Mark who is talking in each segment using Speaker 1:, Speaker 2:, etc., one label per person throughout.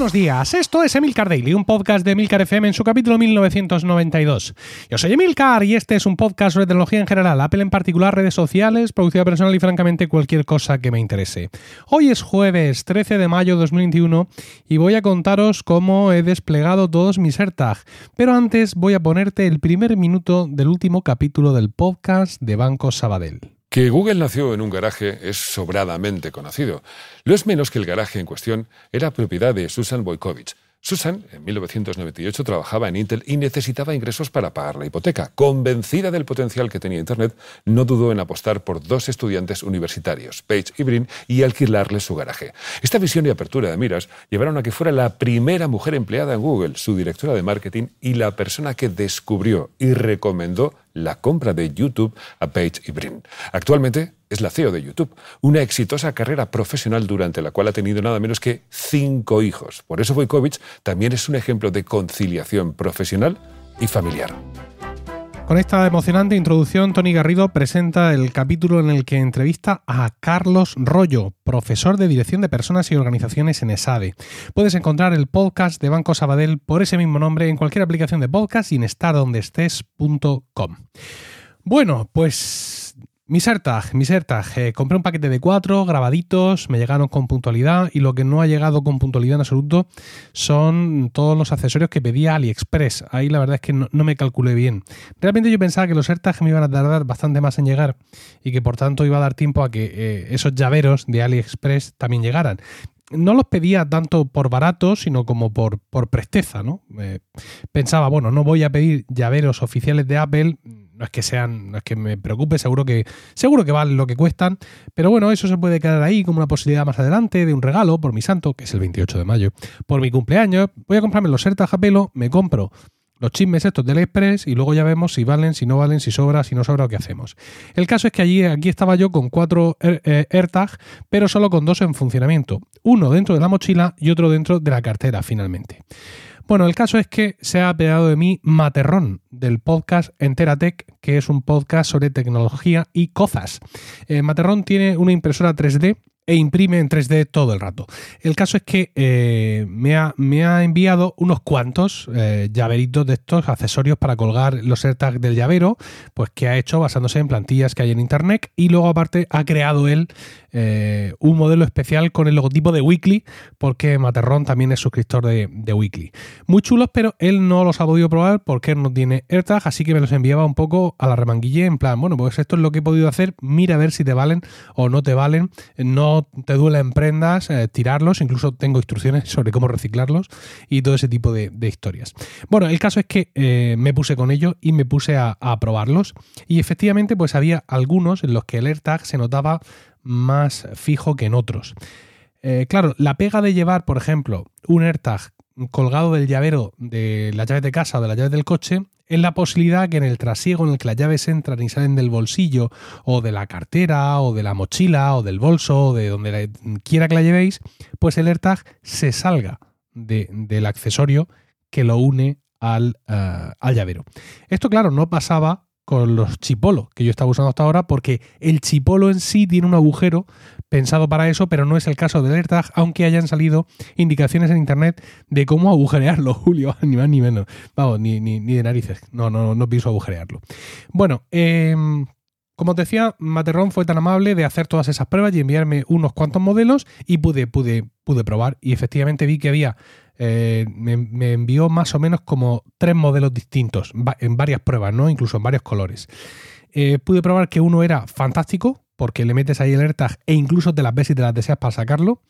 Speaker 1: Buenos días, esto es Emilcar Daily, un podcast de Emilcar FM en su capítulo 1992. Yo soy Emilcar y este es un podcast sobre tecnología en general, Apple en particular, redes sociales, producción personal y francamente cualquier cosa que me interese. Hoy es jueves 13 de mayo de 2021 y voy a contaros cómo he desplegado todos mis AirTag, pero antes voy a ponerte el primer minuto del último capítulo del podcast de Banco Sabadell.
Speaker 2: Que Google nació en un garaje es sobradamente conocido. Lo es menos que el garaje en cuestión era propiedad de Susan Boykovich, Susan, en 1998, trabajaba en Intel y necesitaba ingresos para pagar la hipoteca. Convencida del potencial que tenía Internet, no dudó en apostar por dos estudiantes universitarios, Page y Brin, y alquilarles su garaje. Esta visión y apertura de miras llevaron a que fuera la primera mujer empleada en Google, su directora de marketing y la persona que descubrió y recomendó la compra de YouTube a Page y Brin. Actualmente es la CEO de YouTube, una exitosa carrera profesional durante la cual ha tenido nada menos que cinco hijos. Por eso Vojkovic también es un ejemplo de conciliación profesional y familiar.
Speaker 1: Con esta emocionante introducción, Tony Garrido presenta el capítulo en el que entrevista a Carlos Rollo, profesor de Dirección de Personas y Organizaciones en ESADE. Puedes encontrar el podcast de Banco Sabadell por ese mismo nombre en cualquier aplicación de podcast y en estardondestes.com. Bueno, pues mis AirTag, mis AirTag. Eh, compré un paquete de cuatro grabaditos, me llegaron con puntualidad y lo que no ha llegado con puntualidad en absoluto son todos los accesorios que pedía AliExpress. Ahí la verdad es que no, me calculé bien. Realmente yo pensaba que los AirTag me iban a tardar bastante más en llegar y que por tanto iba a dar tiempo a que eh, esos llaveros de AliExpress también llegaran no los pedía tanto por barato, sino como por, por presteza, ¿no? Eh, pensaba, bueno, no voy a pedir llaveros oficiales de Apple no es que sean, no es que me preocupe, seguro que, seguro que valen lo que cuestan, pero bueno, eso se puede quedar ahí como una posibilidad más adelante de un regalo por mi santo, que es el 28 de mayo, por mi cumpleaños. Voy a comprarme los AirTags a pelo, me compro los chismes estos del Express y luego ya vemos si valen, si no valen, si sobra, si no sobra o qué hacemos. El caso es que allí, aquí estaba yo con cuatro eh, AirTags, pero solo con dos en funcionamiento. Uno dentro de la mochila y otro dentro de la cartera, finalmente. Bueno, el caso es que se ha apeado de mí Materrón, del podcast Enteratech, que es un podcast sobre tecnología y cosas. Eh, Materrón tiene una impresora 3D e imprime en 3D todo el rato. El caso es que eh, me, ha, me, ha, enviado unos cuantos eh, llaveritos de estos accesorios para colgar los AirTags del llavero, pues que ha hecho basándose en plantillas que hay en internet y luego aparte ha creado él eh, un modelo especial con el logotipo de Weekly, porque Materrón también es suscriptor de, Weekly. Muy chulos, pero él no los ha podido probar porque no tiene AirTag, así que me los enviaba un poco a la remanguille en plan, bueno, pues esto es lo que he podido hacer, mira a ver si te valen o no te valen, no te duele en prendas eh, tirarlos, incluso tengo instrucciones sobre cómo reciclarlos y todo ese tipo de, historias. Bueno, el caso es que eh, me puse con ello y me puse a, a probarlos y efectivamente pues había algunos en los que el AirTag se notaba más fijo que en otros. Eh, claro, la pega de llevar, por ejemplo, un AirTag colgado del llavero de la llave de casa o de la llave del coche es la posibilidad que en el trasiego en el que las llaves entran y salen del bolsillo o de la cartera o de la mochila o del bolso o de donde quiera que la llevéis, pues el AirTag se salga del accesorio que lo une al, eh, al llavero. Esto, claro, no pasaba con los chipolos que yo estaba usando hasta ahora, porque el chipolo en sí tiene un agujero pensado para eso, pero no es el caso del AirTag, aunque hayan salido indicaciones en internet de cómo agujerearlo, Julio, ni más ni menos. Vamos, ni, ni, de narices. No, no, no pienso agujerearlo. Bueno, em, como te decía, Materrón fue tan amable de hacer todas esas pruebas y enviarme unos cuantos modelos y pude, pude, pude probar. Y efectivamente vi que había eh, me, envió más o menos como tres modelos distintos en varias pruebas, ¿no? Incluso en varios colores. Eh, pude probar que uno era fantástico, porque le metes ahí el AirTag e incluso te las ves y te las deseas para sacarlo.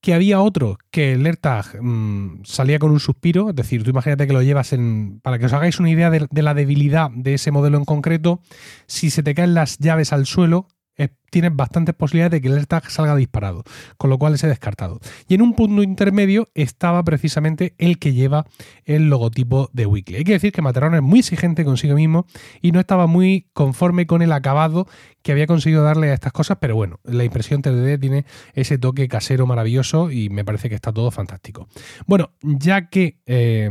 Speaker 1: Que había otro que el AirTag mm, salía con un suspiro, es decir, tú imagínate que lo llevas en. Para que os hagáis una idea de, de la debilidad de ese modelo en concreto, si se te caen las llaves al suelo, tienes bastantes posibilidades de que el AirTag salga disparado, con lo cual es descartado. Y en un punto intermedio estaba precisamente el que lleva el logotipo de Weekly. Hay que decir que Materón es muy exigente consigo mismo y no estaba muy conforme con el acabado que había conseguido darle a estas cosas, pero bueno, la impresión 3D tiene ese toque casero maravilloso y me parece que está todo fantástico. Bueno, ya que... Eh,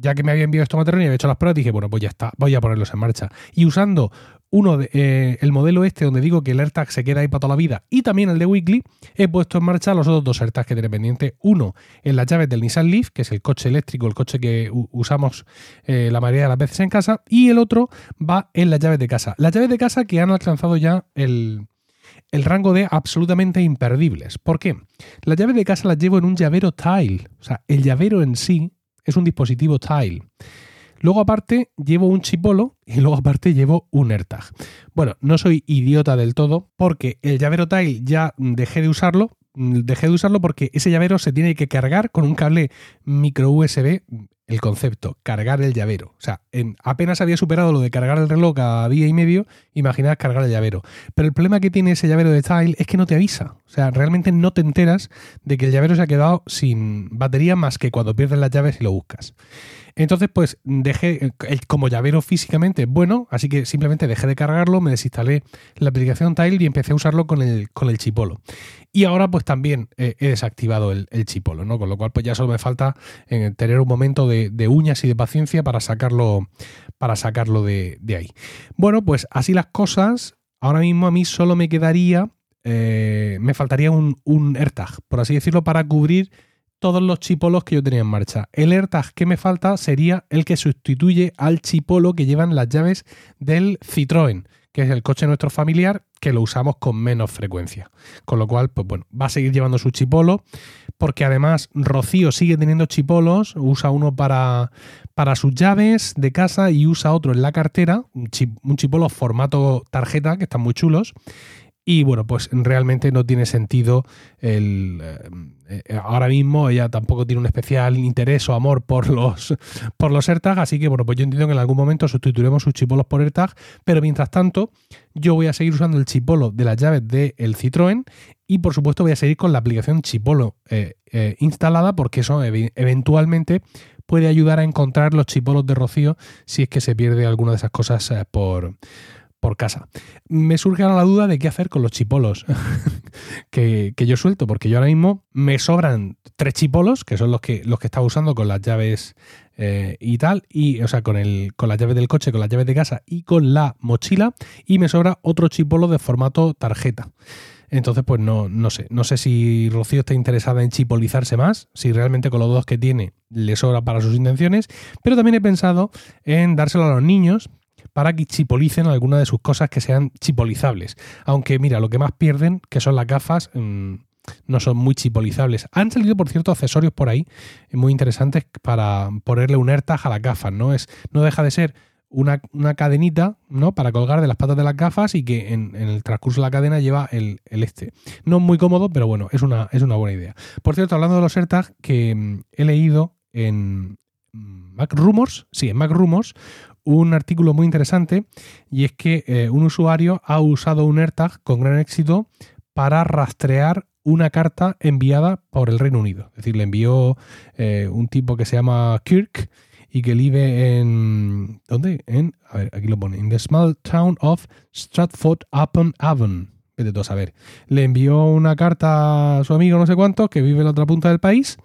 Speaker 1: ya que me había enviado esto material y había hecho las pruebas, dije, bueno, pues ya está, voy a ponerlos en marcha. Y usando uno de, eh, el modelo este donde digo que el AirTag se queda ahí para toda la vida y también el de Weekly, he puesto en marcha los otros dos AirTags que tiene pendiente. Uno en las llaves del Nissan Leaf, que es el coche eléctrico, el coche que usamos eh, la mayoría de las veces en casa, y el otro va en las llaves de casa. Las llaves de casa que han alcanzado ya el, el rango de absolutamente imperdibles. ¿Por qué? Las llaves de casa las llevo en un llavero Tile. O sea, el llavero en sí es un dispositivo Tile. Luego aparte llevo un chipolo y luego aparte llevo un AirTag. Bueno, no soy idiota del todo porque el llavero Tile ya dejé de usarlo. Dejé de usarlo porque ese llavero se tiene que cargar con un cable micro USB el concepto, cargar el llavero. O sea, en, apenas había superado lo de cargar el reloj a día y medio, imaginad cargar el llavero. Pero el problema que tiene ese llavero de Tile es que no te avisa. O sea, realmente no te enteras de que el llavero se ha quedado sin batería más que cuando pierdes las llaves y lo buscas. Entonces, pues dejé, como llavero físicamente bueno, así que simplemente dejé de cargarlo, me desinstalé la aplicación Tile y empecé a usarlo con el, con el chipolo. Y ahora pues también he desactivado el, chipolo, ¿no? Con lo cual pues ya solo me falta eh, tener un momento de, uñas y de paciencia para sacarlo, para sacarlo de, ahí. Bueno, pues así las cosas, ahora mismo a mí solo me quedaría, eh, me faltaría un, un por así decirlo, para cubrir todos los chipolos que yo tenía en marcha. El AirTag que me falta sería el que sustituye al chipolo que llevan las llaves del Citroën, que es el coche nuestro familiar, que lo usamos con menos frecuencia. Con lo cual, pues bueno, va a seguir llevando su chipolo, porque además Rocío sigue teniendo chipolos, usa uno para, para sus llaves de casa y usa otro en la cartera, un, un chipolo formato tarjeta, que están muy chulos. Y bueno, pues realmente no tiene sentido el... Eh, eh, ahora mismo ella tampoco tiene un especial interés o amor por los, por los así que bueno, pues yo entiendo que en algún momento sustituiremos sus chipolos por AirTag, pero mientras tanto yo voy a seguir usando el chipolo de las llaves del Citroën y por supuesto voy a seguir con la aplicación Chipolo eh, instalada porque eso eventualmente puede ayudar a encontrar los chipolos de Rocío si es que se pierde alguna de esas cosas por por casa. Me surge ahora la duda de qué hacer con los chipolos que, yo suelto, porque yo ahora mismo me sobran tres chipolos, que son los que, los que estaba usando con las llaves eh, y tal, y, o sea, con, el, con las llaves del coche, con las llaves de casa y con la mochila, y me sobra otro chipolo de formato tarjeta. Entonces, pues no, no sé. No sé si Rocío está interesada en chipolizarse más, si realmente con los dos que tiene le sobra para sus intenciones, pero también he pensado en dárselo a los niños, para que chipolicen alguna de sus cosas que sean chipolizables. Aunque mira, lo que más pierden, que son las gafas, mm, no son muy chipolizables. Han salido, por cierto, accesorios por ahí muy interesantes para ponerle un AirTag a las gafas, ¿no? Es, no deja de ser una, cadenita, ¿no? Para colgar de las patas de las gafas y que en, el transcurso de la cadena lleva el, este. No muy cómodo, pero bueno, es una, es una buena idea. Por cierto, hablando de los AirTags, que mm, he leído en Mac Rumors, sí, en Mac Rumors, un artículo muy interesante y es que eh, un usuario ha usado un AirTag con gran éxito para rastrear una carta enviada por el Reino Unido. Es decir, le envió eh, un tipo que se llama Kirk y que vive en... ¿Dónde? En, a ver, aquí lo pone. En the small town of Stratford upon Avon de todo saber. Le envió una carta a su amigo no sé cuánto, que vive en la otra punta del país,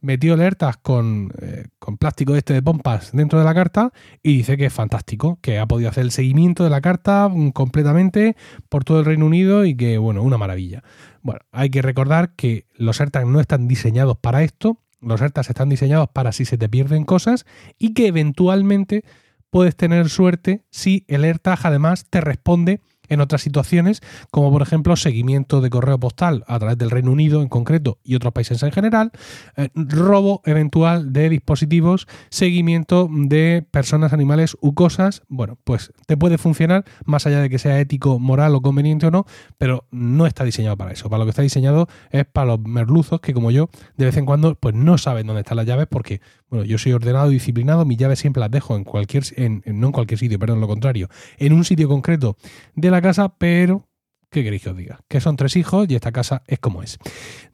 Speaker 1: metió alertas con, eh, con plástico este de pompas dentro de la carta y dice que es fantástico, que ha podido hacer el seguimiento de la carta mm, completamente por todo el Reino Unido y que, bueno, una maravilla. Bueno, hay que recordar que los AirTags no están diseñados para esto, los AirTags están diseñados para si se te pierden cosas y que eventualmente puedes tener suerte si el AirTag además te responde en otras situaciones, como por ejemplo seguimiento de correo postal a través del Reino Unido en concreto y otros países en general, eh, robo eventual de dispositivos, seguimiento de personas, animales u cosas. Bueno, pues te puede funcionar más allá de que sea ético, moral o conveniente o no, pero no está diseñado para eso. Para lo que está diseñado es para los merluzos que como yo de vez en cuando pues no saben dónde están las llaves porque bueno, yo soy ordenado y disciplinado, mis llaves siempre las dejo en cualquier, en, no en cualquier sitio, perdón, lo contrario, en un sitio concreto de la casa, pero ¿qué queréis que os diga? Que son tres hijos y esta casa es como es.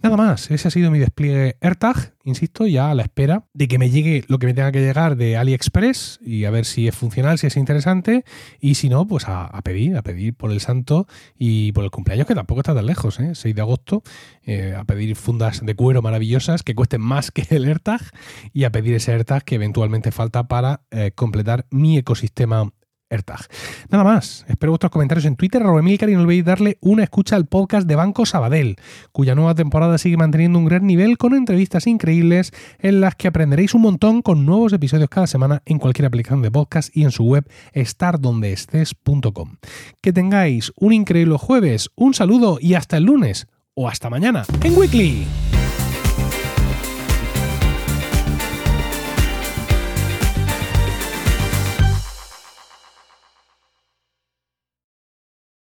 Speaker 1: Nada más, ese ha sido mi despliegue AirTag, insisto, ya a la espera de que me llegue lo que me tenga que llegar de AliExpress y a ver si es funcional, si es interesante, y si no, pues a, pedir, a pedir por el santo y por el cumpleaños, que tampoco está tan lejos, ¿eh? 6 de agosto, eh, a pedir fundas de cuero maravillosas que cuesten más que el AirTag y a pedir ese AirTag que eventualmente falta para eh, completar mi ecosistema Nada más, espero vuestros comentarios en Twitter, Emilcar, y no olvidéis darle una escucha al podcast de Banco Sabadell, cuya nueva temporada sigue manteniendo un gran nivel con entrevistas increíbles en las que aprenderéis un montón con nuevos episodios cada semana en cualquier aplicación de podcast y en su web estardondeestés.com. Que tengáis un increíble jueves, un saludo y hasta el lunes o hasta mañana en Weekly.